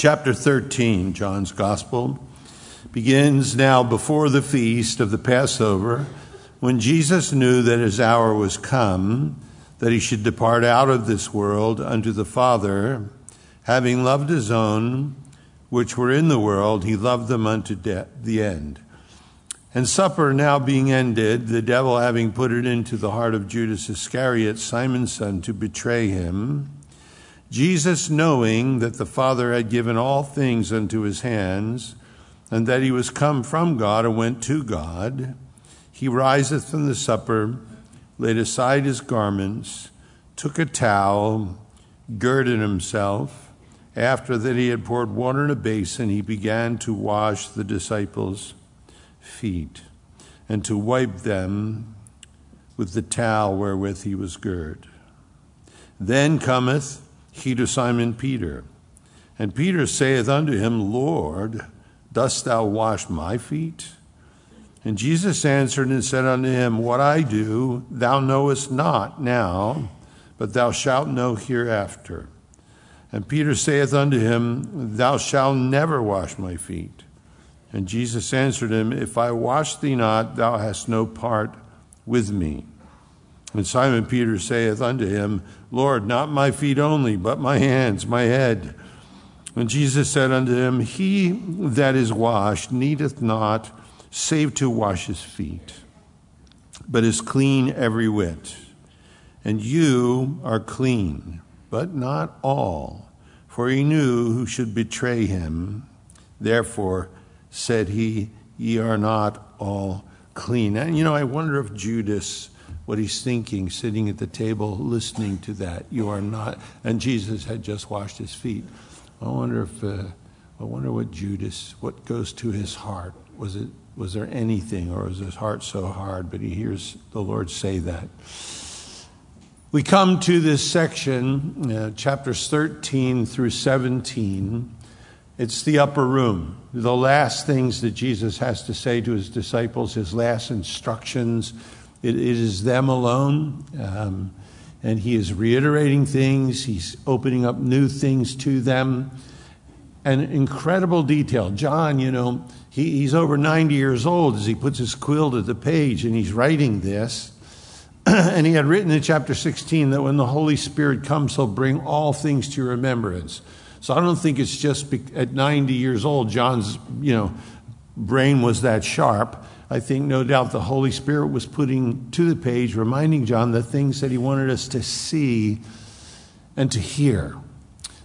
Chapter 13, John's Gospel, begins now before the feast of the Passover, when Jesus knew that his hour was come, that he should depart out of this world unto the Father, having loved his own, which were in the world, he loved them unto de- the end. And supper now being ended, the devil having put it into the heart of Judas Iscariot, Simon's son, to betray him, Jesus, knowing that the Father had given all things unto his hands, and that he was come from God and went to God, he riseth from the supper, laid aside his garments, took a towel, girded himself. After that he had poured water in a basin, he began to wash the disciples' feet and to wipe them with the towel wherewith he was girded. Then cometh he to Simon Peter. And Peter saith unto him, Lord, dost thou wash my feet? And Jesus answered and said unto him, What I do thou knowest not now, but thou shalt know hereafter. And Peter saith unto him, Thou shalt never wash my feet. And Jesus answered him, If I wash thee not, thou hast no part with me. And Simon Peter saith unto him, Lord, not my feet only, but my hands, my head. And Jesus said unto him, He that is washed needeth not save to wash his feet, but is clean every whit. And you are clean, but not all. For he knew who should betray him. Therefore said he, Ye are not all clean. And you know, I wonder if Judas what he's thinking, sitting at the table, listening to that. You are not, and Jesus had just washed his feet. I wonder if, uh, I wonder what Judas, what goes to his heart. Was it, was there anything, or was his heart so hard? But he hears the Lord say that. We come to this section, uh, chapters 13 through 17. It's the upper room, the last things that Jesus has to say to his disciples, his last instructions it, it is them alone. Um, and he is reiterating things, he's opening up new things to them. And incredible detail. John, you know, he, he's over 90 years old as he puts his quill to the page and he's writing this. and he had written in chapter 16 that when the Holy Spirit comes, he'll bring all things to remembrance. So I don't think it's just at 90 years old, John's, you know, brain was that sharp. I think no doubt the Holy Spirit was putting to the page, reminding John the things that he wanted us to see and to hear.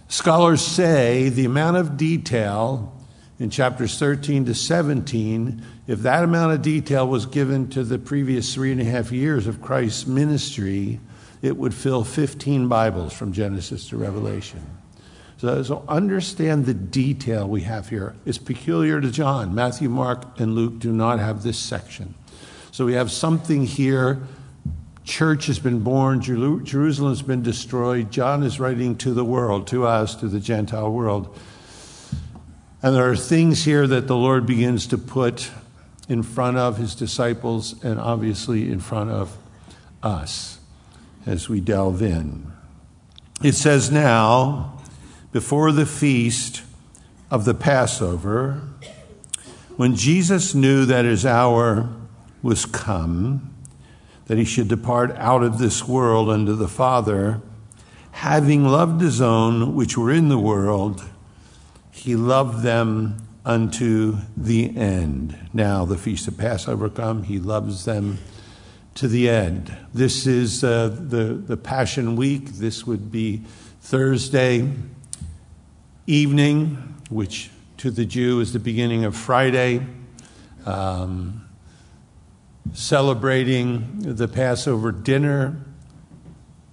Scholars say the amount of detail in chapters 13 to 17, if that amount of detail was given to the previous three and a half years of Christ's ministry, it would fill 15 Bibles from Genesis to Revelation. So, so understand the detail we have here. It's peculiar to John. Matthew, Mark, and Luke do not have this section. So we have something here. Church has been born, Jerusalem has been destroyed. John is writing to the world, to us, to the Gentile world. And there are things here that the Lord begins to put in front of his disciples and obviously in front of us as we delve in. It says now, before the feast of the Passover, when Jesus knew that his hour was come, that he should depart out of this world unto the Father, having loved his own which were in the world, he loved them unto the end. Now, the feast of Passover come, he loves them to the end. This is uh, the, the Passion Week. This would be Thursday evening, which to the Jew is the beginning of Friday, um, celebrating the Passover dinner,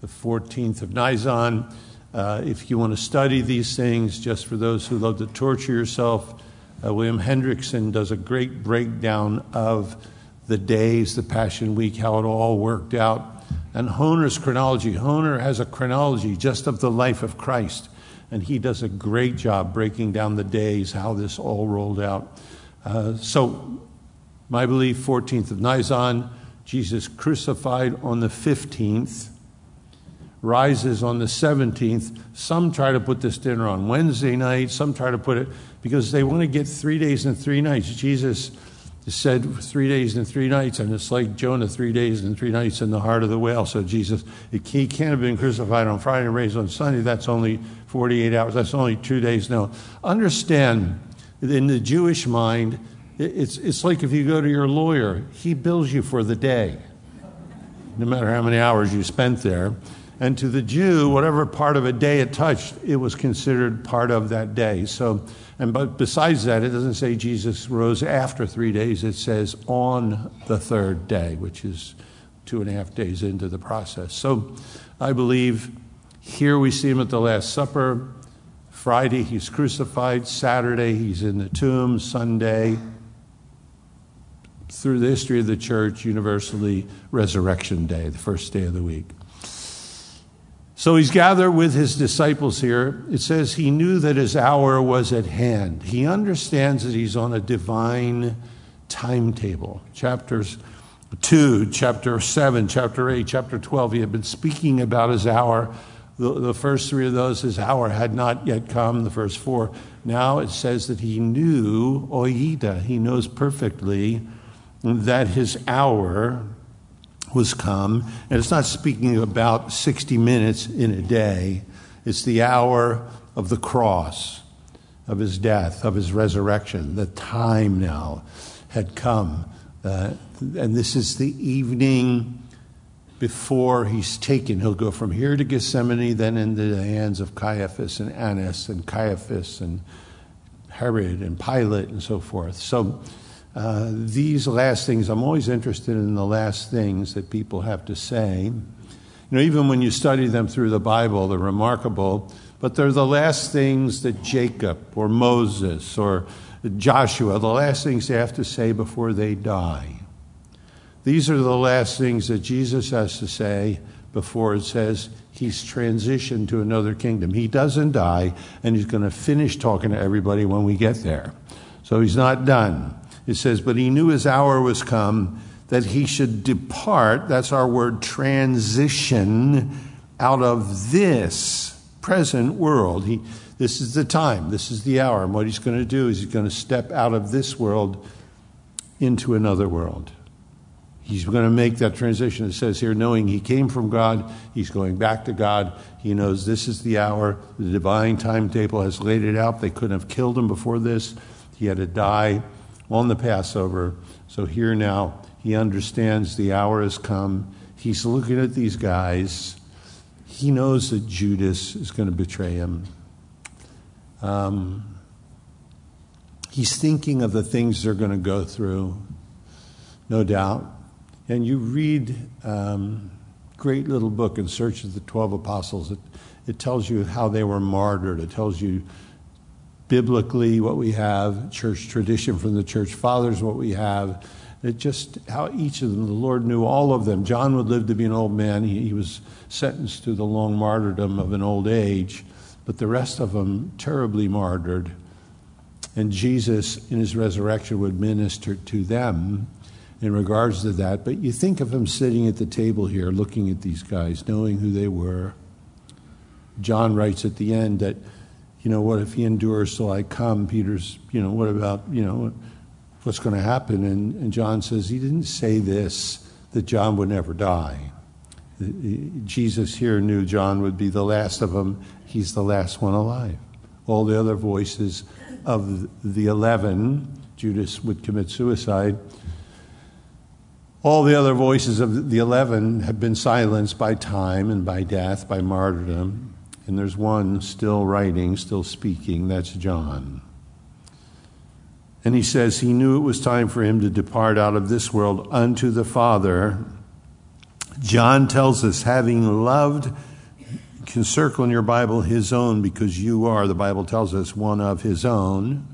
the 14th of Nisan. Uh, if you want to study these things, just for those who love to torture yourself, uh, William Hendriksen does a great breakdown of the days, the Passion Week, how it all worked out. And Hoehner's chronology. Hoehner has a chronology just of the life of Christ and he does a great job breaking down the days, how this all rolled out. Uh, so, my belief, 14th of Nisan, Jesus crucified on the 15th, rises on the 17th. Some try to put this dinner on Wednesday night, some try to put it because they want to get three days and three nights. Jesus said three days and three nights, and it's like Jonah three days and three nights in the heart of the whale. So Jesus, he can't have been crucified on Friday and raised on Sunday. That's only 48 hours. That's only two days. No. Understand, in the Jewish mind, it's, it's like if you go to your lawyer, he bills you for the day, no matter how many hours you spent there. And to the Jew, whatever part of a day it touched, it was considered part of that day. So, and but besides that, it doesn't say Jesus rose after three days. It says on the third day, which is two and a half days into the process. So, I believe here we see him at the Last Supper. Friday, he's crucified. Saturday, he's in the tomb. Sunday, through the history of the church, universally, Resurrection Day, the first day of the week. So he's gathered with his disciples here. It says he knew that his hour was at hand. He understands that he's on a divine timetable. Chapters 2, chapter 7, chapter 8, chapter 12, he had been speaking about his hour. The, the first three of those, his hour had not yet come, the first four. Now it says that he knew Oida. He knows perfectly that his hour was come. And it's not speaking about 60 minutes in a day, it's the hour of the cross, of his death, of his resurrection. The time now had come. Uh, and this is the evening before he's taken. He'll go from here to Gethsemane, then into the hands of Caiaphas and Annas and Caiaphas and Herod and Pilate and so forth. So, Uh, these last things, I'm always interested in the last things that people have to say. You know, even when you study them through the Bible, they're remarkable, but they're the last things that Jacob or Moses or Joshua, the last things they have to say before they die. These are the last things that Jesus has to say before it says he's transitioned to another kingdom. He doesn't die, and he's going to finish talking to everybody when we get there. So he's not done. It says, But he knew his hour was come that he should depart. That's our word transition out of this present world. He, this is the time, this is the hour. And what he's going to do is he's going to step out of this world into another world. He's going to make that transition. It says here, knowing he came from God, he's going back to God. He knows this is the hour. The divine timetable has laid it out. They couldn't have killed him before this. He had to die on the Passover. So here now, he understands the hour has come. He's looking at these guys. He knows that Judas is going to betray him. Um, he's thinking of the things they're going to go through, no doubt. And you read um, great little book in search of the 12 apostles. It, it tells you how they were martyred. It tells you biblically what we have, church tradition from the church fathers, what we have. It just how each of them, the Lord knew all of them. John would live to be an old man. He, he was sentenced to the long martyrdom of an old age, but the rest of them terribly martyred. And Jesus, in his resurrection, would minister to them in regards to that. But you think of him sitting at the table here, looking at these guys, knowing who they were. John writes at the end that you know, what if he endures till I come? Peter's, you know, what about, you know, what's going to happen? And, and John says he didn't say this, that John would never die. Jesus here knew John would be the last of them. He's the last one alive. All the other voices of the 11, Judas would commit suicide. All the other voices of the 11 have been silenced by time and by death, by martyrdom. And there's one still writing, still speaking. That's John. And he says he knew it was time for him to depart out of this world unto the Father. John tells us, having loved, can circle in your Bible his own because you are, the Bible tells us, one of his own.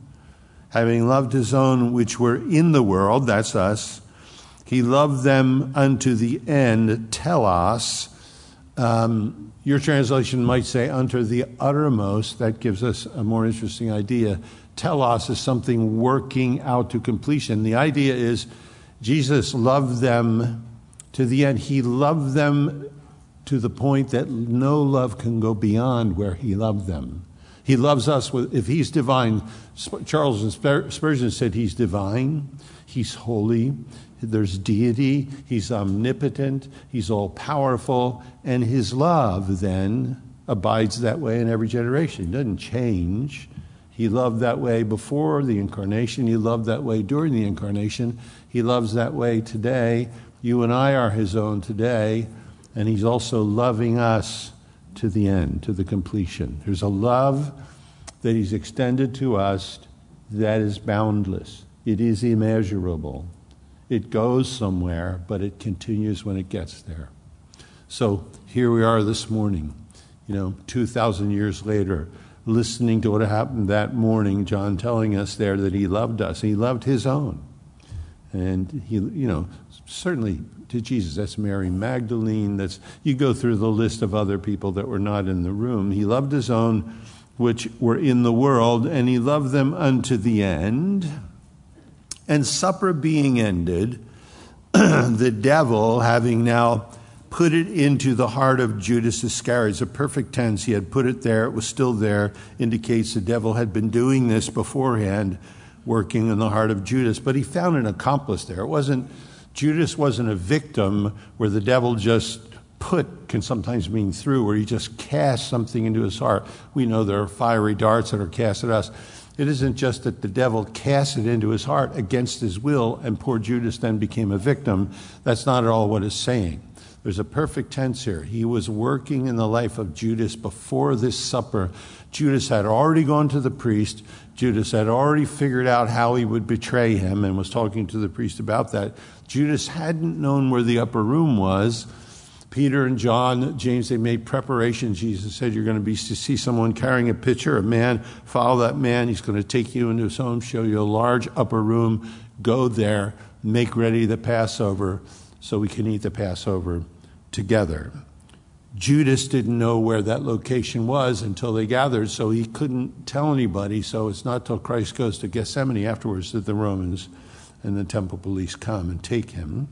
Having loved his own which were in the world, that's us, he loved them unto the end, telos. Um, your translation might say, unto the uttermost. That gives us a more interesting idea. Telos is something working out to completion. The idea is Jesus loved them to the end. He loved them to the point that no love can go beyond where he loved them. He loves us with, if he's divine. Charles Spurgeon said he's divine, he's holy, there's deity, he's omnipotent, he's all powerful, and his love then abides that way in every generation. It doesn't change. He loved that way before the incarnation, he loved that way during the incarnation, he loves that way today. You and I are his own today, and he's also loving us to the end, to the completion. There's a love that he's extended to us that is boundless, it is immeasurable. It goes somewhere, but it continues when it gets there. So here we are this morning, you know, 2,000 years later, listening to what happened that morning, John telling us there that he loved us. He loved his own. And he, you know, certainly to Jesus, that's Mary Magdalene. That's you go through the list of other people that were not in the room. He loved his own which were in the world, and he loved them unto the end. And supper being ended, the devil, having now put it into the heart of Judas Iscariot, it's a perfect tense. He had put it there, it was still there, indicates the devil had been doing this beforehand, working in the heart of Judas. But he found an accomplice there. It wasn't, Judas wasn't a victim where the devil just put can sometimes mean through, where he just casts something into his heart. We know there are fiery darts that are cast at us. It isn't just that the devil cast it into his heart against his will and poor Judas then became a victim. That's not at all what it's saying. There's a perfect tense here. He was working in the life of Judas before this supper. Judas had already gone to the priest. Judas had already figured out how he would betray him and was talking to the priest about that. Judas hadn't known where the upper room was. Peter and John, James, they made preparations. Jesus said, You're going to be to see someone carrying a pitcher, a man, follow that man. He's going to take you into his home, show you a large upper room. Go there, make ready the Passover so we can eat the Passover together. Judas didn't know where that location was until they gathered, so he couldn't tell anybody. So it's not till Christ goes to Gethsemane afterwards that the Romans and the temple police come and take him.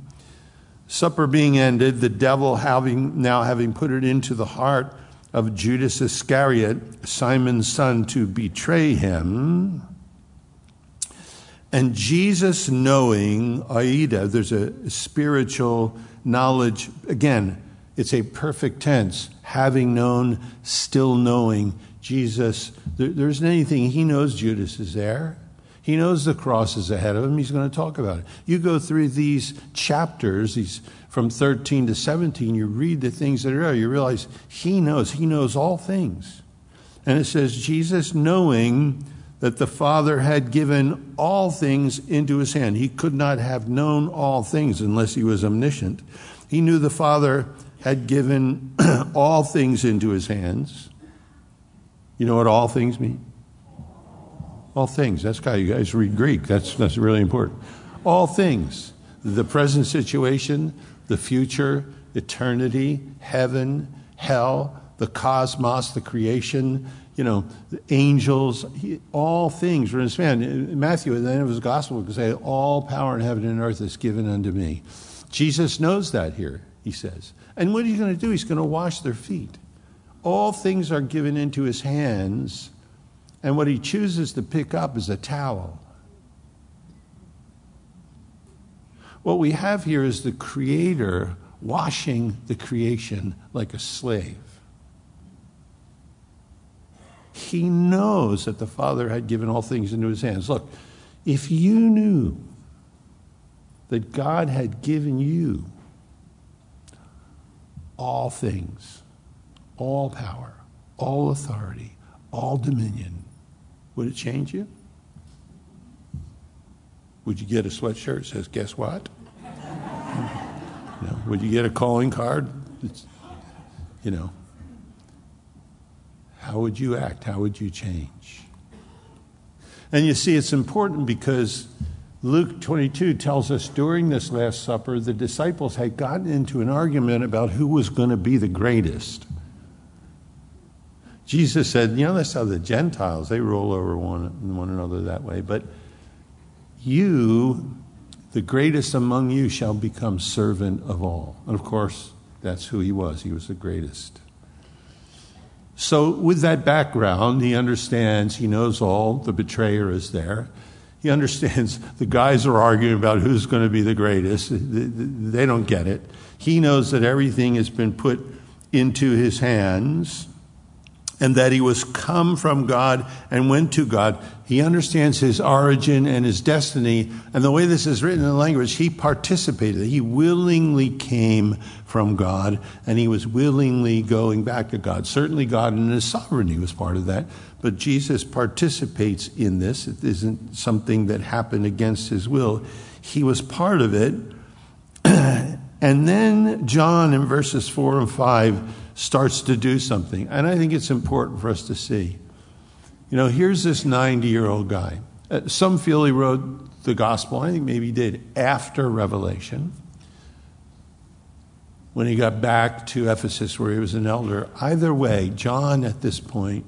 Supper being ended, the devil having now having put it into the heart of Judas Iscariot, Simon's son, to betray him. And Jesus knowing, Aida, there's a spiritual knowledge. Again, it's a perfect tense. Having known, still knowing. Jesus, there, there isn't anything. He knows Judas is there. He knows the cross is ahead of him. He's going to talk about it. You go through these chapters, these from 13 to 17, you read the things that are there. You realize he knows. He knows all things. And it says, Jesus knowing that the Father had given all things into his hand. He could not have known all things unless he was omniscient. He knew the Father had given all things into his hands. You know what all things mean? All things. That's why you guys read Greek. That's, that's really important. All things. The present situation, the future, eternity, heaven, hell, the cosmos, the creation, you know, the angels, he, all things were in his hand. Matthew, at the end of his gospel, would say, All power in heaven and earth is given unto me. Jesus knows that here, he says. And what he's going to do? He's going to wash their feet. All things are given into his hands and what he chooses to pick up is a towel. What we have here is the Creator washing the creation like a slave. He knows that the Father had given all things into his hands. Look, if you knew that God had given you all things, all power, all authority, all dominion, would it change you? Would you get a sweatshirt that says, guess what? know, would you get a calling card? It's, you know, how would you act? How would you change? And you see, it's important because Luke 22 tells us during this Last Supper, the disciples had gotten into an argument about who was going to be the greatest. Jesus said, you know, that's how the Gentiles, they roll over one, one another that way. But you, the greatest among you, shall become servant of all. And of course, That's who he was. He was the greatest. So, with that background, he understands, he knows all, the betrayer is there. He understands the guys are arguing about who's going to be the greatest. They don't get it. He knows that everything has been put into his hands and that he was come from God and went to God. He understands his origin and his destiny. And the way this is written in the language, he participated. He willingly came from God and he was willingly going back to God. Certainly, God in his sovereignty was part of that. But Jesus participates in this. It isn't something that happened against his will. He was part of it. and then John in verses 4 and 5 starts to do something. And I think it's important for us to see. You know, here's this 90 year old guy. Some feel he wrote the gospel, I think maybe he did, after Revelation. When he got back to Ephesus, where he was an elder. Either way, John at this point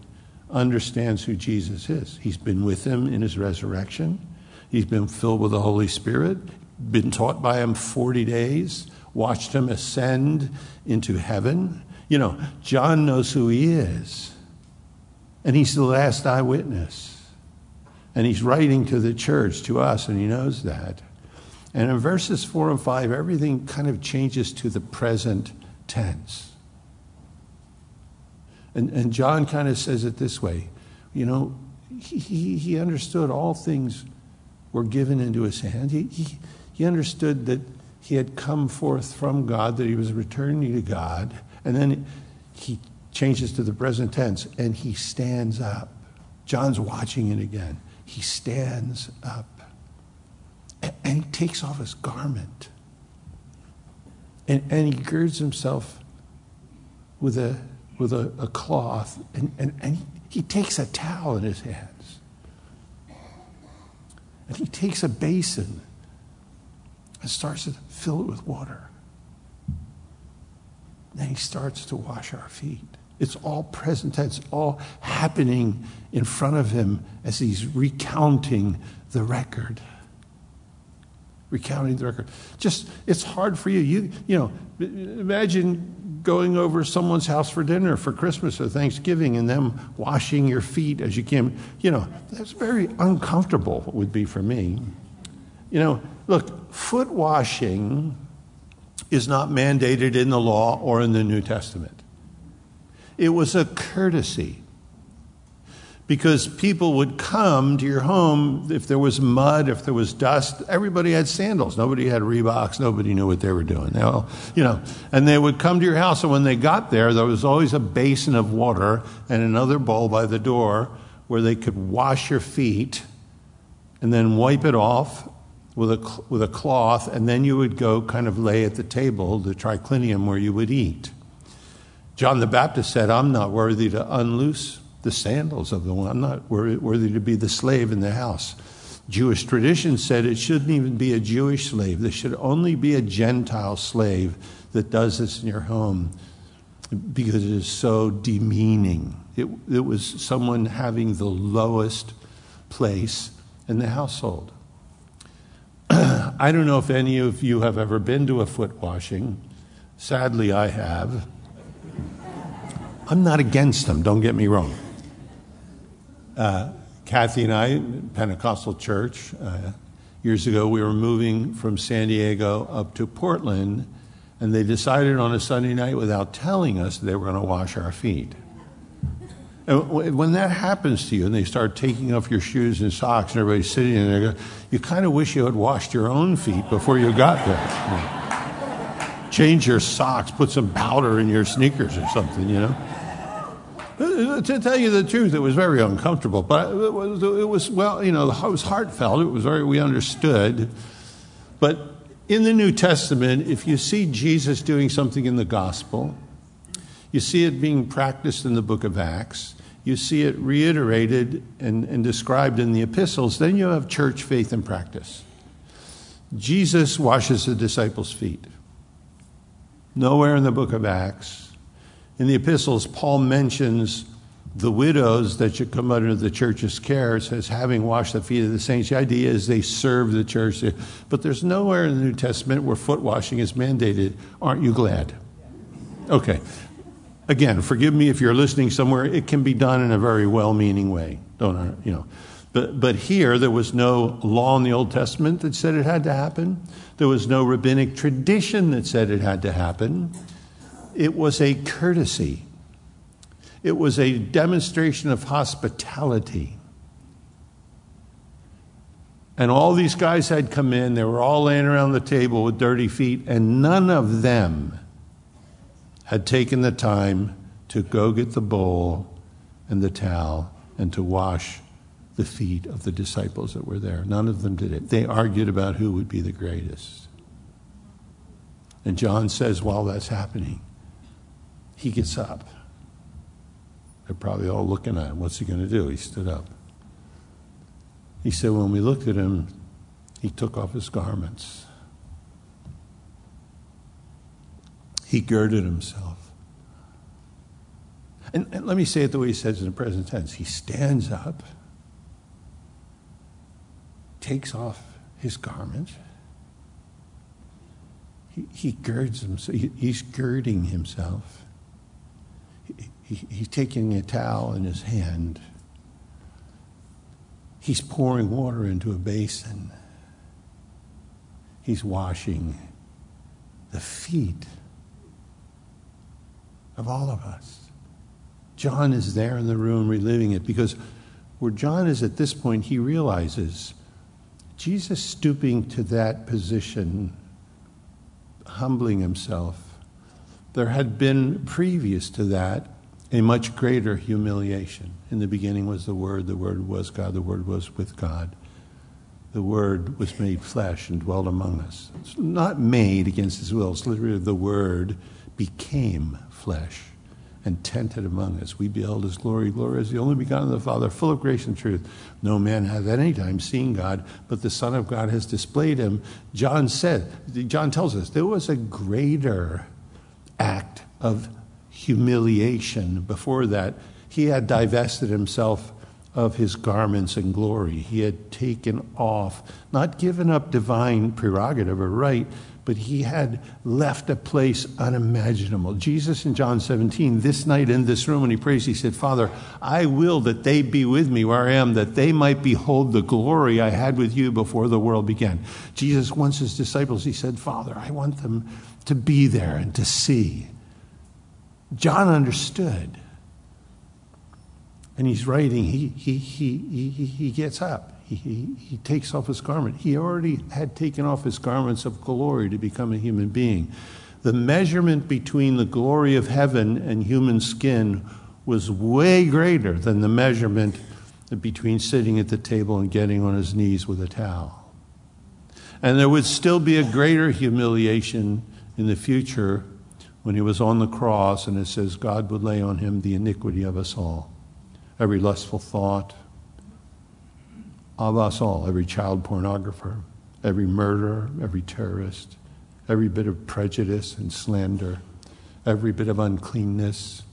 understands who Jesus is. He's been with him in his resurrection, he's been filled with the Holy Spirit, been taught by him 40 days, watched him ascend into heaven. You know, John knows who he is, and he's the last eyewitness. And he's writing to the church, to us, and he knows that. And in verses 4 and 5, everything kind of changes to the present tense. And, and John kind of says it this way you know, he, he understood all things were given into his hand. He, he, he understood that he had come forth from God, that he was returning to God, and then he changes to the present tense and he stands up. John's watching it again. He stands up and he takes off his garment and, and he girds himself with a, with a, a cloth and, and, and he, he takes a towel in his hands and he takes a basin and starts to fill it with water. Then he starts to wash our feet. It's all present tense, all happening in front of him as he's recounting the record. Recounting the record. Just, it's hard for you. You, you know, imagine going over someone's house for dinner for Christmas or Thanksgiving and them washing your feet as you came. You know, that's very uncomfortable, it would be for me. You know, look, foot washing is not mandated in the law or in the New Testament. It was a courtesy because people would come to your home if there was mud, if there was dust. Everybody had sandals. Nobody had Reeboks. Nobody knew what they were doing. Now, you know, and they would come to your house, and when they got there, there was always a basin of water and another bowl by the door where they could wash your feet and then wipe it off with a, with a cloth, and then you would go kind of lay at the table, the triclinium, where you would eat. John the Baptist said, I'm not worthy to unloose the sandals of the one. I'm not worthy to be the slave in the house. Jewish tradition said it shouldn't even be a Jewish slave. There should only be a Gentile slave that does this in your home because it is so demeaning. It, it was someone having the lowest place in the household. I don't know if any of you have ever been to a foot washing. Sadly, I have. I'm not against them, don't get me wrong. Uh, Kathy and I, Pentecostal church, uh, years ago, we were moving from San Diego up to Portland, and they decided on a Sunday night without telling us they were going to wash our feet. And when that happens to you and they start taking off your shoes and socks and everybody's sitting there, you kind of wish you had washed your own feet before you got there. Change your socks, put some powder in your sneakers or something, you know. Uh, to tell you the truth, it was very uncomfortable, but it was, it was well, you know, it was heartfelt. It was very, we understood. But in the New Testament, if you see Jesus doing something in the gospel, you see it being practiced in the book of Acts, you see it reiterated and, and described in the epistles, then you have church faith and practice. Jesus washes the disciples' feet. Nowhere in the book of Acts. In the epistles, Paul mentions the widows that should come under the church's care says having washed the feet of the saints. The idea is they serve the church. But there's nowhere in the New Testament where foot washing is mandated. Aren't you glad? Okay. Again, forgive me if you're listening somewhere. It can be done in a very well-meaning way. Don't you know? But but here there was no law in the Old Testament that said it had to happen. There was no rabbinic tradition that said it had to happen. It was a courtesy. It was a demonstration of hospitality. And all these guys had come in, they were all laying around the table with dirty feet, and none of them had taken the time to go get the bowl and the towel and to wash the feet of the disciples that were there. None of them did it. They argued about who would be the greatest. And John says, while that's happening, he gets up. They're probably all looking at him. What's he going to do? He stood up. He said, when we looked at him, he took off his garments. He girded himself. And, and, let me say it the way he says it in the present tense. He stands up, takes off his garment. He, he girds himself. He, he's girding himself. He, he, he's taking a towel in his hand. He's pouring water into a basin. He's washing the feet of all of us. John is there in the room reliving it because where John is at this point, he realizes Jesus stooping to that position, humbling himself. There had been previous to that a much greater humiliation. In the beginning was the Word, the Word was God, the Word was with God. The Word was made flesh and dwelt among us. It's not made against His will, it's literally the Word became flesh and tented among us. We beheld His glory, glory as the only begotten of the Father, full of grace and truth. No man hath at any time seen God, but the Son of God has displayed Him. John said, John tells us there was a greater act of humiliation. Before that, he had divested himself of his garments and glory. He had taken off, not given up divine prerogative or right, but he had left a place unimaginable. Jesus in John 17, this night in this room, when he prays, he said, Father, I will that they be with me where I am, that they might behold the glory I had with you before the world began. Jesus wants his disciples, he said, Father, I want them to be there and to see. John understood. And he's writing, he, he, he, he, he gets up. He, takes off his garment. He already had taken off his garments of glory to become a human being. The measurement between the glory of heaven and human skin was way greater than the measurement between sitting at the table and getting on his knees with a towel. And there would still be a greater humiliation in the future when he was on the cross, and it says God would lay on him the iniquity of us all. Every lustful thought of us all, every child pornographer, every murderer, every terrorist, every bit of prejudice and slander, every bit of uncleanness,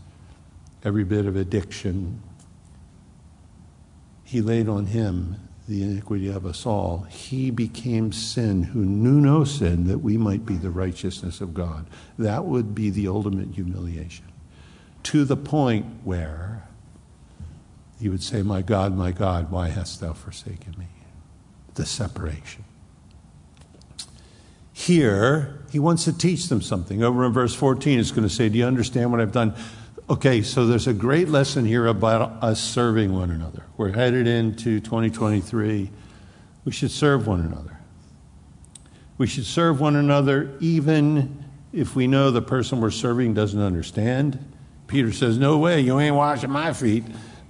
every bit of addiction. He laid on him the iniquity of us all. He became sin who knew no sin that we might be the righteousness of God. That would be the ultimate humiliation. To the point where he would say, My God, my God, why hast thou forsaken me? The separation. Here, he wants to teach them something. Over in verse 14, it's going to say, Do you understand what I've done? Okay, so there's a great lesson here about us serving one another. We're headed into 2023. We should serve one another. We should serve one another even if we know the person we're serving doesn't understand. Peter says, No way, you ain't washing my feet.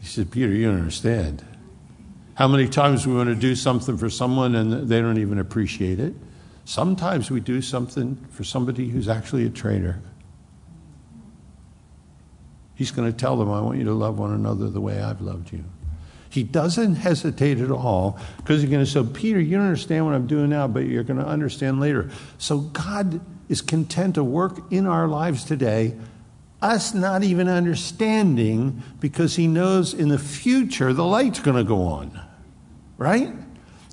He said, Peter, you don't understand. How many times we want to do something for someone and they don't even appreciate it? Sometimes we do something for somebody who's actually a traitor. He's going to tell them, I want you to love one another the way I've loved you. He doesn't hesitate at all because he's going to say, Peter, you don't understand what I'm doing now, but you're going to understand later. So God is content to work in our lives today, us not even understanding because he knows in the future the light's going to go on. Right?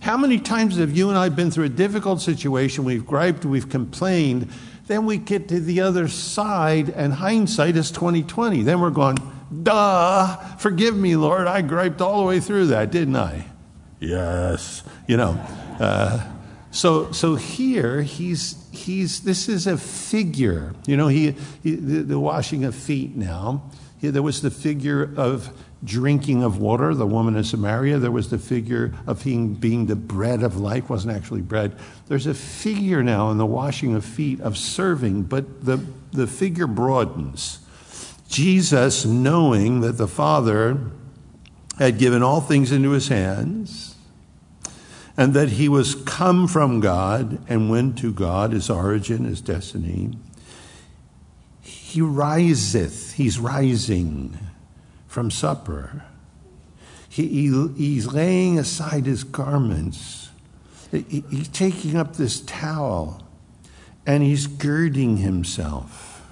How many times have you and I been through a difficult situation? We've griped, we've complained, Then we get to the other side, and hindsight is 2020. Then we're going, duh, forgive me, Lord. I griped all the way through that, didn't I? Yes. You know. Uh, so, so here he's he's this is a figure. You know, he, he the, the, washing of feet. Now, here, there was the figure of drinking of water. The woman in Samaria. There was the figure of being being the bread of life. wasn't actually bread. There's a figure now in the washing of feet of serving, but the the figure broadens. Jesus, knowing that the Father had given all things into his hands and that he was come from God and went to God, his origin, his destiny. He riseth, he's rising from supper. He, he, he's laying aside his garments. He, he's taking up this towel and he's girding himself.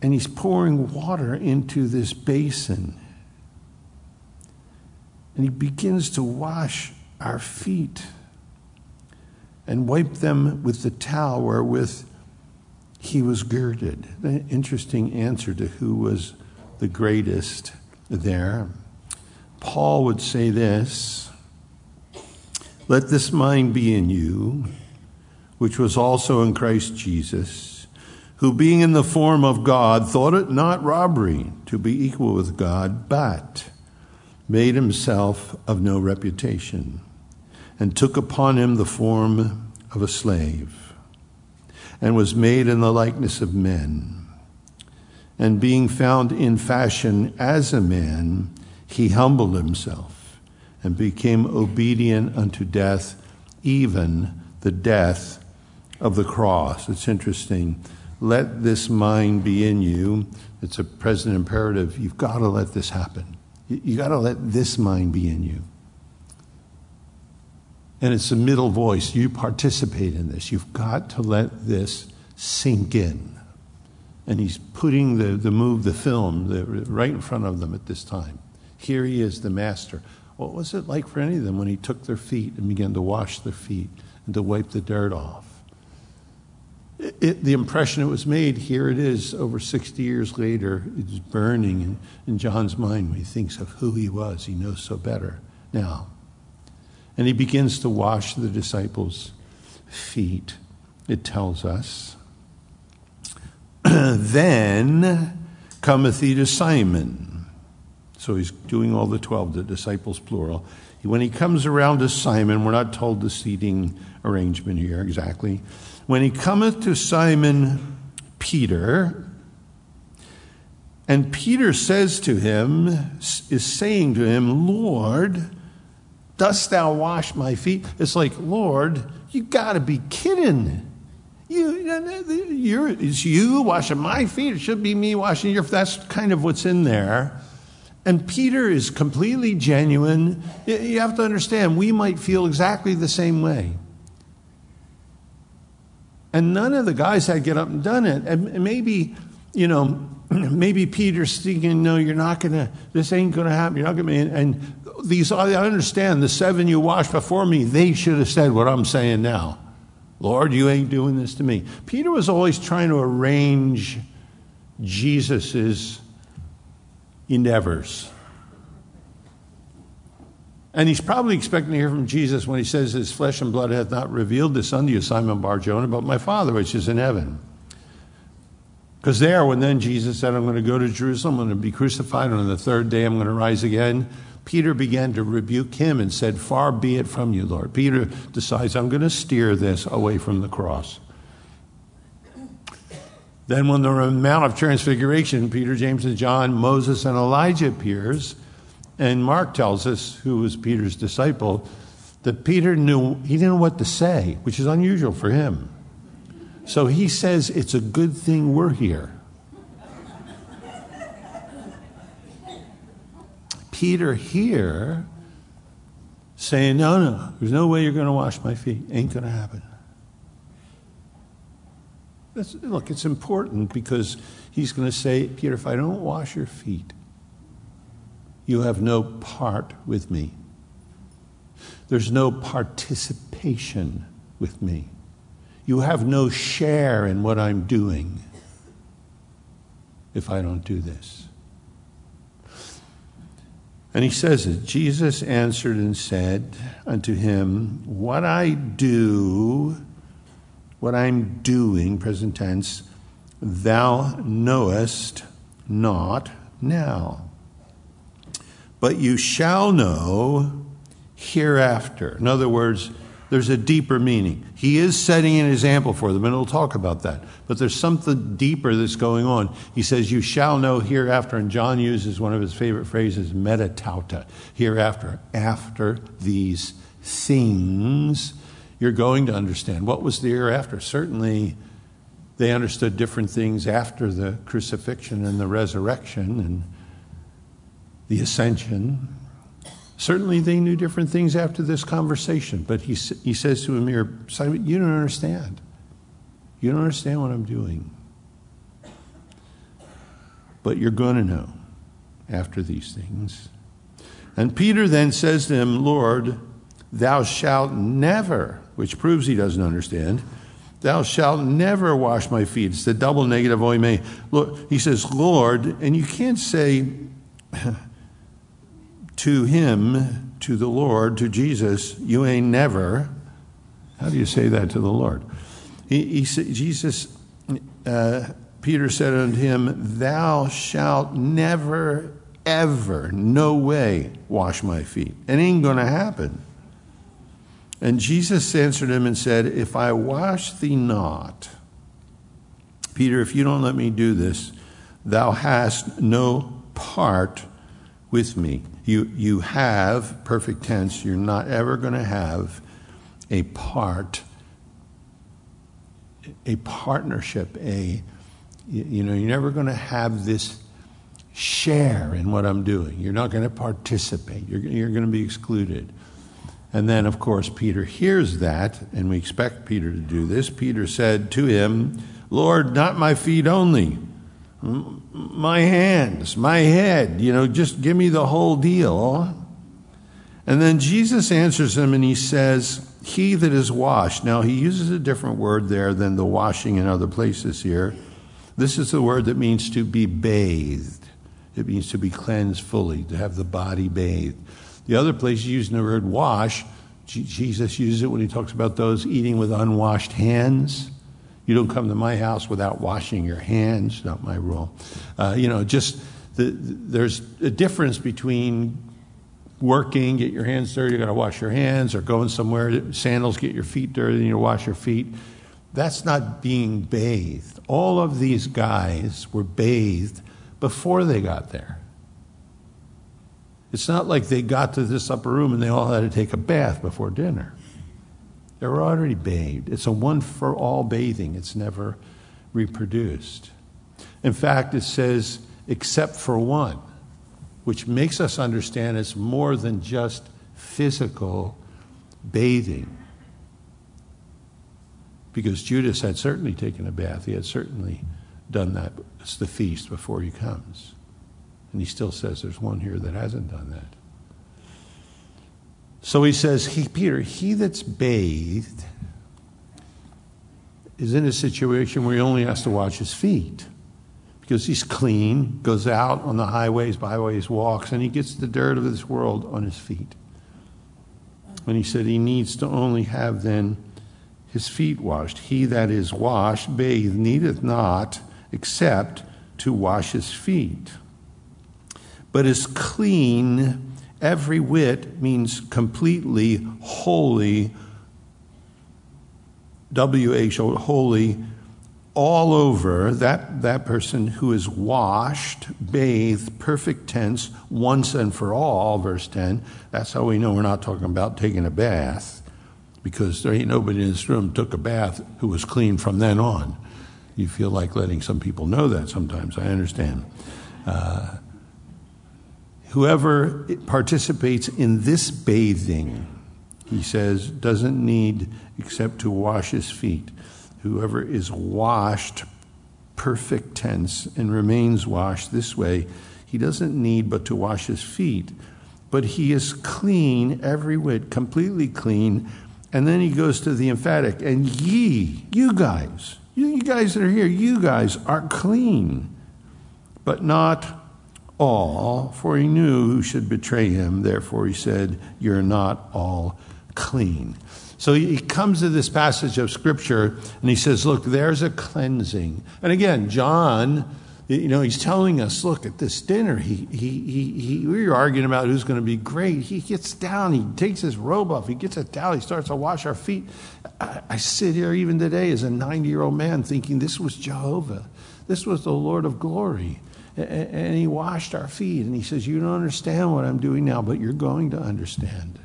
And he's pouring water into this basin and he begins to wash our feet and wipe them with the towel wherewith he was girded. An interesting answer to who was the greatest there. Paul would say this Let this mind be in you, which was also in Christ Jesus, who being in the form of God thought it not robbery to be equal with God, but made himself of no reputation, and took upon him the form of a slave, and was made in the likeness of men. And being found in fashion as a man, he humbled himself and became obedient unto death, even the death of the cross. It's interesting. Let this mind be in you. It's a present imperative. You've got to let this happen. You got to let this mind be in you. And it's a middle voice. You participate in this. You've got to let this sink in. And he's putting the, the move, the film, the, right in front of them at this time. Here he is, the master. What was it like for any of them when he took their feet and began to wash their feet and to wipe the dirt off? It, the impression it was made, here it is over 60 years later, it's burning in, in John's mind when he thinks of who he was. He knows so better now. And he begins to wash the disciples' feet, it tells us. then cometh he to Simon. So he's doing all the 12, the disciples plural. When he comes around to Simon, we're not told the seating arrangement here exactly when he cometh to Simon Peter, and Peter says to him, is saying to him, Lord, dost thou wash my feet? It's like, Lord, you got to be kidding. You, you're, it's you washing my feet. It should be me washing your. Feet. That's kind of what's in there. And Peter is completely genuine. You have to understand, we might feel exactly the same way. And none of the guys had get up and done it. And maybe, you know, maybe Peter's thinking, no, you're not going to, this ain't going to happen. You're not going to, and these, I understand the seven you washed before me, they should have said what I'm saying now. Lord, you ain't doing this to me. Peter was always trying to arrange Jesus's endeavors. And he's probably expecting to hear from Jesus when he says, His flesh and blood hath not revealed this unto you, Simon Bar Jonah, but my Father which is in heaven. Because there, when then Jesus said, I'm going to go to Jerusalem, I'm going to be crucified, and on the third day I'm going to rise again, Peter began to rebuke him and said, Far be it from you, Lord. Peter decides, I'm going to steer this away from the cross. Then, when the Mount of Transfiguration, Peter, James, and John, Moses, and Elijah appears, and Mark tells us, who was Peter's disciple, that Peter knew, he didn't know what to say, which is unusual for him. So he says, It's a good thing we're here. Peter here saying, No, no, there's no way you're going to wash my feet. Ain't going to happen. Look, it's important because he's going to say, Peter, if I don't wash your feet, you have no part with me. There's no participation with me. you have no share in what I'm doing if I don't do this. And he says it Jesus answered and said unto him, What I do, what I'm doing, present tense, thou knowest not now. But you shall know hereafter. In other words, there's a deeper meaning. He is setting an example for them, and we'll talk about that. But there's something deeper that's going on. He says, You shall know hereafter, and John uses one of his favorite phrases, meta tauta, hereafter, after these things, you're going to understand. What was the year after? Certainly, they understood different things after the crucifixion and the resurrection and the ascension. Certainly, they knew different things after this conversation, but he, he says to Amir, Simon, you don't understand. You don't understand what I'm doing. But you're going to know after these things. And Peter then says to him, Lord, thou shalt never, which proves he doesn't understand, thou shalt never wash my feet. It's the double negative ou me. Look, he says, Lord, and you can't say, to him, to the Lord, to Jesus, you ain't never. How do you say that to the Lord? He, he Jesus, uh, Peter said unto him, Thou shalt never, ever, no way wash my feet. It ain't going to happen. And Jesus answered him and said, If I wash thee not, Peter, if you don't let me do this, thou hast no part with me. You, you have, perfect tense, you're not ever going to have a part, a partnership, a, you know, you're never going to have this share in what I'm doing. You're not going to participate. You're, you're going to be excluded. And then, of course, Peter hears that, and we expect Peter to do this. Peter said to him, Lord, not my feet only my hands, my head, you know, just give me the whole deal. And then Jesus answers him and he says, He that is washed. Now, he uses a different word there than the washing in other places here. This is the word that means to be bathed, it means to be cleansed fully, to have the body bathed. The other place using the word wash, Jesus uses it when he talks about those eating with unwashed hands. You don't come to my house without washing your hands, not my rule. Uh, you know, just the, there's a difference between working, get your hands dirty, you got to wash your hands, or going somewhere, sandals, get your feet dirty, and you wash your feet. That's not being bathed. All of these guys were bathed before they got there. It's not like they got to this upper room and they all had to take a bath before dinner. They were already bathed. It's a one for all bathing, it's never reproduced. In fact, it says, except for one, which makes us understand it's more than just physical bathing. Because Judas had certainly taken a bath, he had certainly done that. It's the feast before he comes. And he still says there's one here that hasn't done that. So he says, he, Peter, he that's bathed is in a situation where he only has to wash his feet because he's clean, goes out on the highways, byways, walks, and he gets the dirt of this world on his feet. And he said he needs to only have then his feet washed. He that is washed, bathed, needeth not except to wash his feet, but is clean Every whit means completely, holy, WH, holy, all over. That, that person who is washed, bathed, perfect tense, once and for all, verse 10. That's how we know we're not talking about taking a bath, because there ain't nobody in this room took a bath who was clean from then on. You feel like letting some people know that sometimes. I understand. Uh, Whoever participates in this bathing, he says, doesn't need except to wash his feet. Whoever is washed, perfect tense, and remains washed this way, he doesn't need but to wash his feet. But he is clean, every whit, completely clean, And then he goes to the emphatic, and ye, you guys, you guys that are here, you guys are clean, but not all, for he knew who should betray him. Therefore, he said, You're not all clean. So he comes to this passage of Scripture and he says, Look, there's a cleansing. And again, John, you know, he's telling us, Look, at this dinner, he, he, he, he, we were arguing about who's going to be great. He gets down, he takes his robe off, he gets a towel, he starts to wash our feet. I, I sit here even today as a 90 year old man thinking this was Jehovah, this was the Lord of glory. And he washed our feet and he says, You don't understand what I'm doing now, but you're going to understand.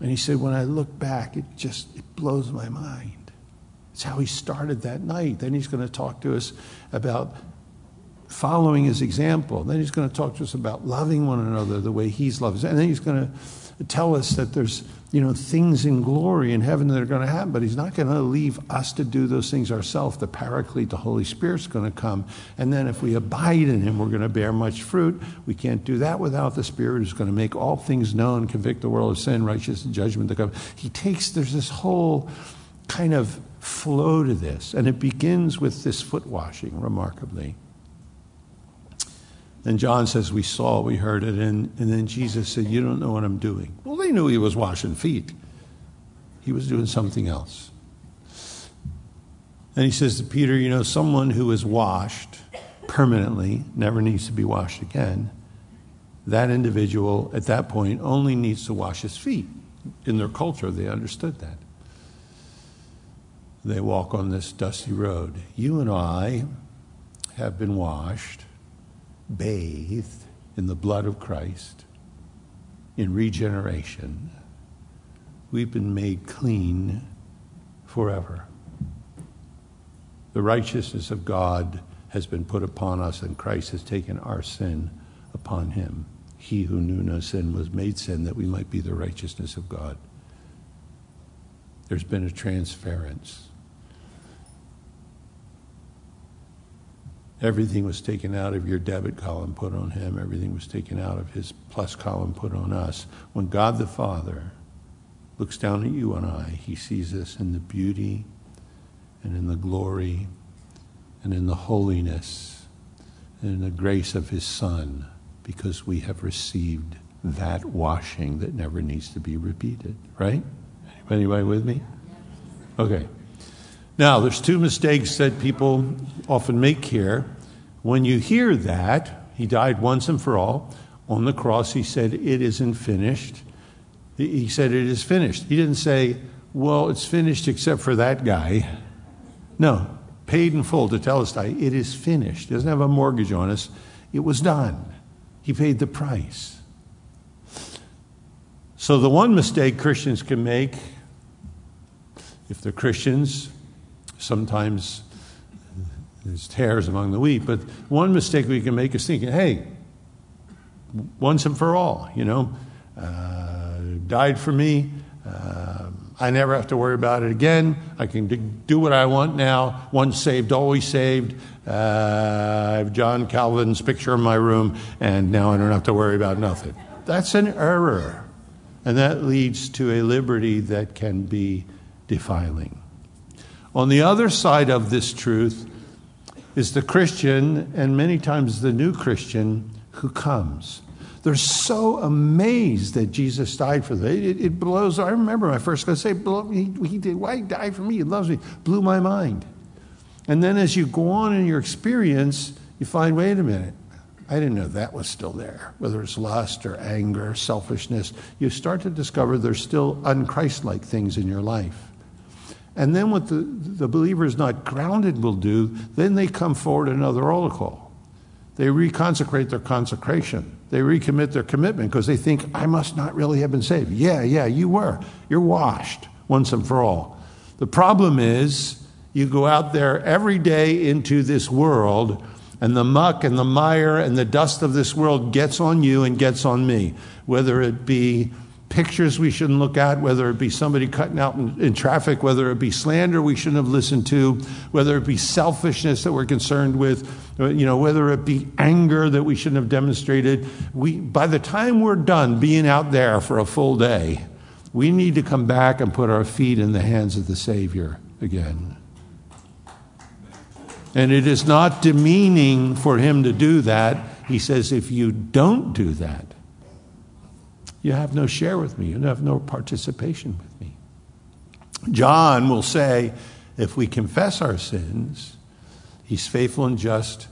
And he said, When I look back, it just it blows my mind. It's how he started that night. Then he's going to talk to us about following his example. Then he's going to talk to us about loving one another the way he's loved us. And then he's going to tell us that there's you know, things in glory in heaven that are going to happen, but he's not going to leave us to do those things ourselves. The Paraclete, the Holy Spirit's going to come. And then if we abide in him, we're going to bear much fruit. We can't do that without the Spirit who's going to make all things known, convict the world of sin, righteousness, and judgment to come. He takes, there's this whole kind of flow to this, and it begins with this foot washing, remarkably. And John says, We saw, we heard it. And, and then Jesus said, You don't know what I'm doing. Well, they knew he was washing feet, he was doing something else. And he says to Peter, You know, someone who is washed permanently never needs to be washed again. That individual at that point only needs to wash his feet. In their culture, they understood that. They walk on this dusty road. You and I have been washed bathed in the blood of Christ, in regeneration, we've been made clean forever. The righteousness of God has been put upon us, and Christ has taken our sin upon him. He who knew no sin was made sin that we might be the righteousness of God. There's been a transference. Everything was taken out of your debit column, put on him. Everything was taken out of his plus column, put on us. When God the Father looks down at you and I, he sees us in the beauty and in the glory and in the holiness and in the grace of his Son because we have received that washing that never needs to be repeated, right? Anybody with me? Okay. Now, there's two mistakes that people often make here. When you hear that, he died once and for all. On the cross, he said, It isn't finished. He said, It is finished. He didn't say, Well, it's finished except for that guy. No, paid in full to tell us it is finished. He doesn't have a mortgage on us. It was done. He paid the price. So, the one mistake Christians can make, if they're Christians, sometimes there's tares among the wheat. But one mistake we can make is thinking, hey, once and for all, you know, uh, died for me. Uh, I never have to worry about it again. I can do what I want now. Once saved, always saved. Uh, I have John Calvin's picture in my room, and now I don't have to worry about nothing. That's an error. And that leads to a liberty that can be defiling. On the other side of this truth is the Christian, and many times the new Christian, who comes. They're so amazed that Jesus died for them. It, it blows. I remember my first to say, he, he did. Why he died for me? He loves me. Blew my mind. And then as you go on in your experience, you find, wait a minute, I didn't know that was still there. Whether it's lust or anger, selfishness, you start to discover there's still unchristlike things in your life. And then what the, the believer is not grounded will do, then they come forward another call. They reconsecrate their consecration. They recommit their commitment because they think, I must not really have been saved. Yeah, yeah, you were. You're washed once and for all. The problem is, you go out there every day into this world, and the muck and the mire and the dust of this world gets on you and gets on me, whether it be pictures we shouldn't look at, whether it be somebody cutting out in, in, traffic, whether it be slander we shouldn't have listened to, whether it be selfishness that we're concerned with, uh, you know, whether it be anger that we shouldn't have demonstrated. We, by the time we're done being out there for a full day, We need to come back and put our feet in the hands of the Savior again. And it is not demeaning for him to do that. He says, if you don't do that, you have no share with me, you have no participation with me. John will say, if we confess our sins, he's faithful and just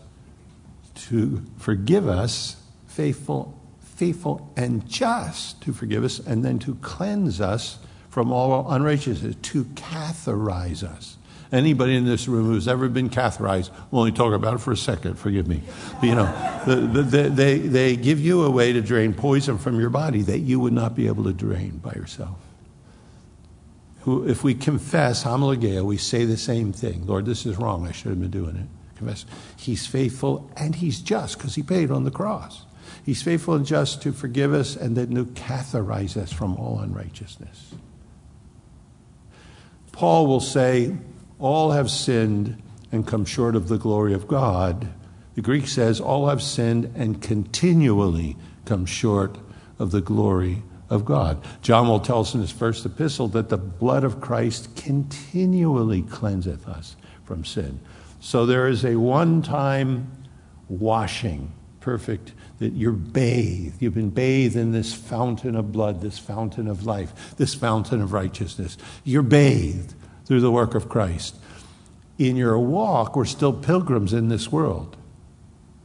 to forgive us, faithful, faithful and just to forgive us, and then to cleanse us from all unrighteousness, to catharize us. Anybody in this room who's ever been catheterized will only talk about it for a second, forgive me. But, you know, the, the, they, they give you a way to drain poison from your body that you would not be able to drain by yourself. If we confess homologeo, we say the same thing. Lord, this is wrong. I should have been doing it. Confess. He's faithful and he's just because he paid on the cross. He's faithful and just to forgive us and then to catharize us from all unrighteousness. Paul will say, all have sinned and come short of the glory of God. The Greek says, All have sinned and continually come short of the glory of God. John will tell us in his first epistle that the blood of Christ continually cleanseth us from sin. So there is a one time washing, perfect, that you're bathed. You've been bathed in this fountain of blood, this fountain of life, this fountain of righteousness. You're bathed through the work of Christ. In your walk, we're still pilgrims in this world.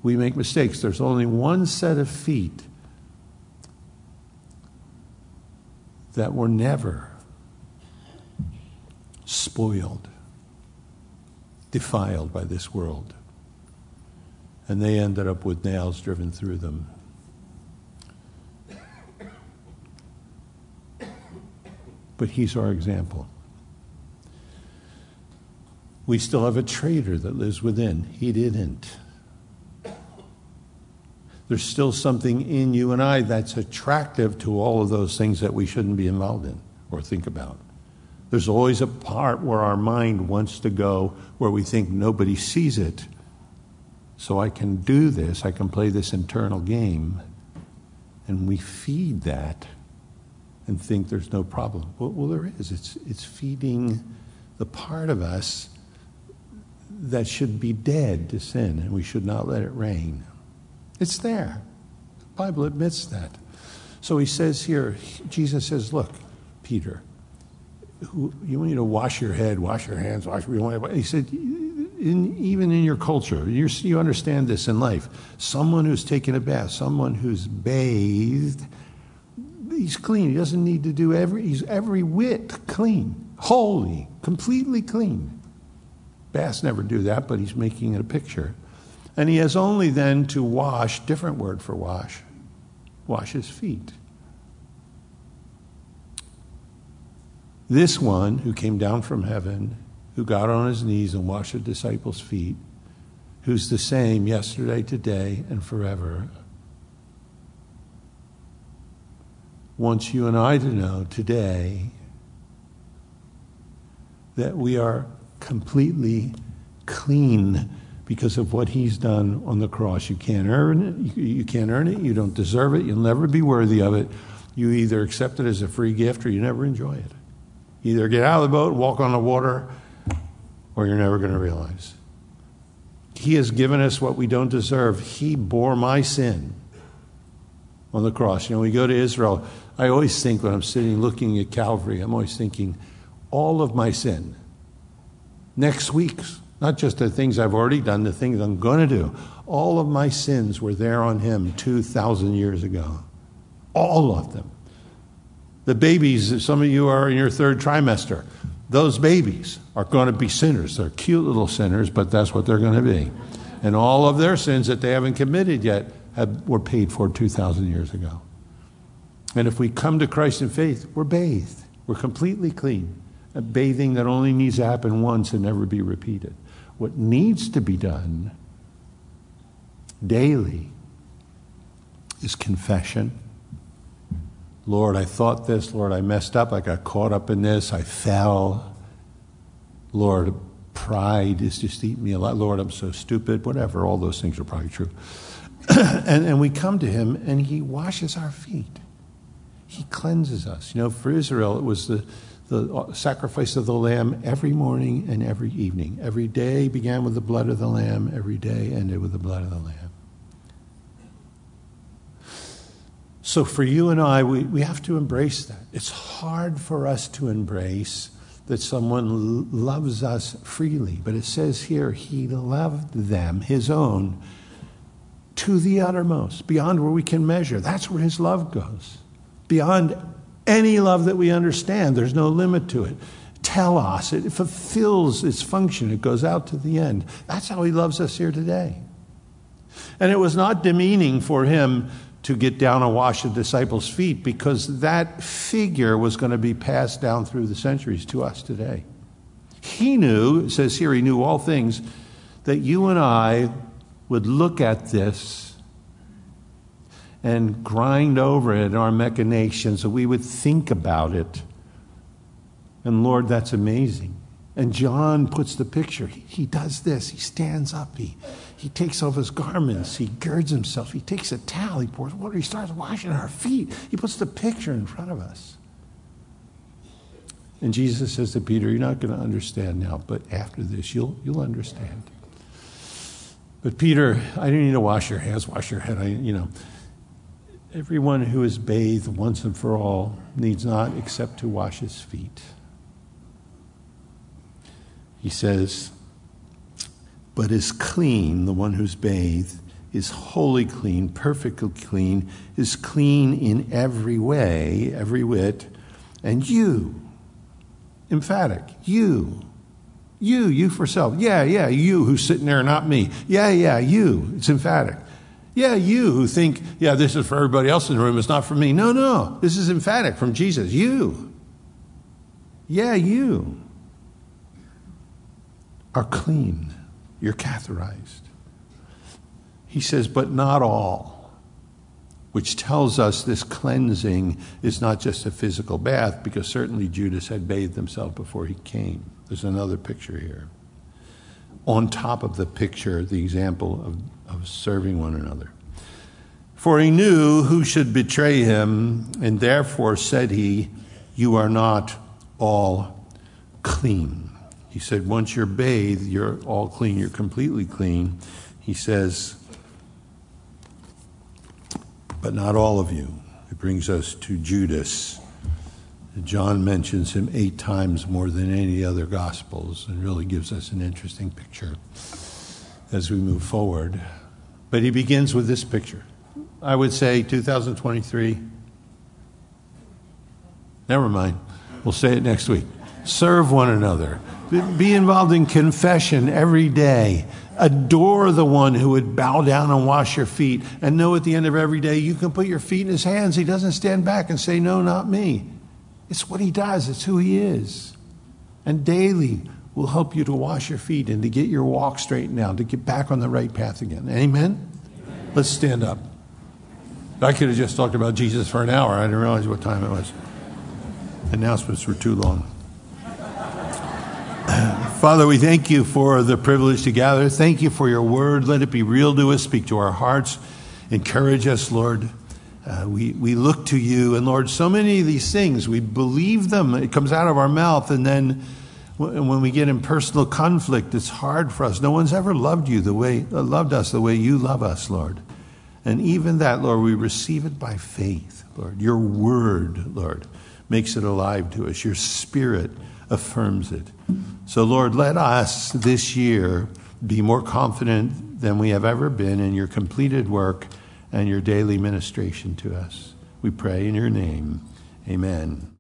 We make mistakes. There's only one set of feet that were never spoiled, defiled by this world. And they ended up with nails driven through them. But he's our example. We still have a traitor that lives within. He didn't. There's still something in you and I that's attractive to all of those things that we shouldn't be involved in or think about. There's always a part where our mind wants to go where we think nobody sees it. So I can do this, I can play this internal game. And we feed that and think there's no problem. Well, well there is. It's, it's feeding the part of us that should be dead to sin, and we should not let it reign. It's there. The Bible admits that. So he says here, Jesus says, Look, Peter, who, you want you to wash your head, wash your hands, wash your. He said, in, even in your culture, you understand this in life. Someone who's taken a bath, someone who's bathed, he's clean. He doesn't need to do every, he's every whit clean, holy, completely clean. Bass never do that, but he's making it a picture. And he has only then to wash, different word for wash, wash his feet. This one who came down from heaven, who got on his knees and washed the disciples' feet, who's the same yesterday, today, and forever, wants you and I to know today that we are completely clean because of what he's done on the cross. You can't earn it. You, can't earn it. You don't deserve it. You'll never be worthy of it. You either accept it as a free gift or you never enjoy it. Either get out of the boat, walk on the water, or you're never going to realize. He has given us what we don't deserve. He bore my sin on the cross. You know, we go to Israel. I always think when I'm sitting looking at Calvary, I'm always thinking, all of my sin next week. Not just the things I've already done, the things I'm going to do. All of my sins were there on him 2,000 years ago. All of them. The babies, some of you are in your third trimester, those babies are going to be sinners. They're cute little sinners, but that's what they're going to be. And all of their sins that they haven't committed yet have, were paid for 2,000 years ago. And if we come to Christ in faith, we're bathed, we're completely clean a bathing that only needs to happen once and never be repeated. What needs to be done daily is confession. Lord, I thought this. Lord, I messed up. I got caught up in this. I fell. Lord, pride is just eating me alive. Lord, I'm so stupid. Whatever. All those things are probably true. and, and we come to Him and He washes our feet. He cleanses us. You know, for Israel, it was the, the uh, sacrifice of the lamb every morning and every evening. Every day began with the blood of the lamb, every day ended with the blood of the lamb. So for you and I, we, we have to embrace that. It's hard for us to embrace that someone loves us freely, but it says here, He loved them, His own, to the uttermost, beyond where we can measure. That's where His love goes. Beyond any love that we understand, there's no limit to it. Telos, it fulfills its function, it goes out to the end. That's how He loves us here today. And it was not demeaning for Him to get down and wash the disciples' feet because that figure was going to be passed down through the centuries to us today. He knew, it says here, he knew all things, that you and I would look at this and grind over it in our machinations, so we would think about it. And Lord, that's amazing. And John puts the picture. He, he does this. He stands up. He, he takes off his garments. He girds himself. He takes a towel. He pours water. He starts washing our feet. He puts the picture in front of us. And Jesus says to Peter, You're not going to understand now, but after this, you'll, you'll understand. But Peter, I don't need to wash your hands, wash your head. I, you know, everyone who is bathed once and for all needs not except to wash his feet. He says, but is clean, the one who's bathed, is wholly clean, perfectly clean, is clean in every way, every whit. And you, emphatic, you, you, you for self. Yeah, yeah, you who's sitting there, not me. Yeah, yeah, you. It's emphatic. Yeah, you who think, yeah, this is for everybody else in the room, it's not for me. No, no, this is emphatic from Jesus. You. Yeah, you are clean you're catheterized. He says, but not all, which tells us this cleansing is not just a physical bath, because certainly Judas had bathed himself before he came. There's another picture here. On top of the picture, the example of, of serving one another. For he knew who should betray him, and therefore said he, You are not all clean. He said, once you're bathed, you're all clean, you're completely clean. He says, but not all of you. It brings us to Judas. John mentions him eight times more than any other Gospels and really gives us an interesting picture as we move forward. But he begins with this picture. I would say 2023. Never mind. We'll say it next week. Serve one another. Be involved in confession every day. Adore the one who would bow down and wash your feet. And know at the end of every day, you can put your feet in his hands. He doesn't stand back and say, No, not me. It's what he does, it's who he is. And daily will help you to wash your feet and to get your walk straightened out, to get back on the right path again. Amen? Amen. Let's stand up. I could have just talked about Jesus for an hour. I didn't realize what time it was. Announcements were too long. Father, we thank you for the privilege to gather. Thank you for your word. Let it be real to us, speak to our hearts, encourage us, Lord. Uh, we, we look to you, and Lord, so many of these things, we believe them. It comes out of our mouth, and then when we get in personal conflict, it's hard for us. No one's ever loved you the way, uh, loved us the way you love us, Lord. And even that, Lord, we receive it by faith, Lord. Your word, Lord, makes it alive to us. Your spirit affirms it. So, Lord, let us this year be more confident than we have ever been in your completed work and your daily ministration to us. We pray in your name. Amen.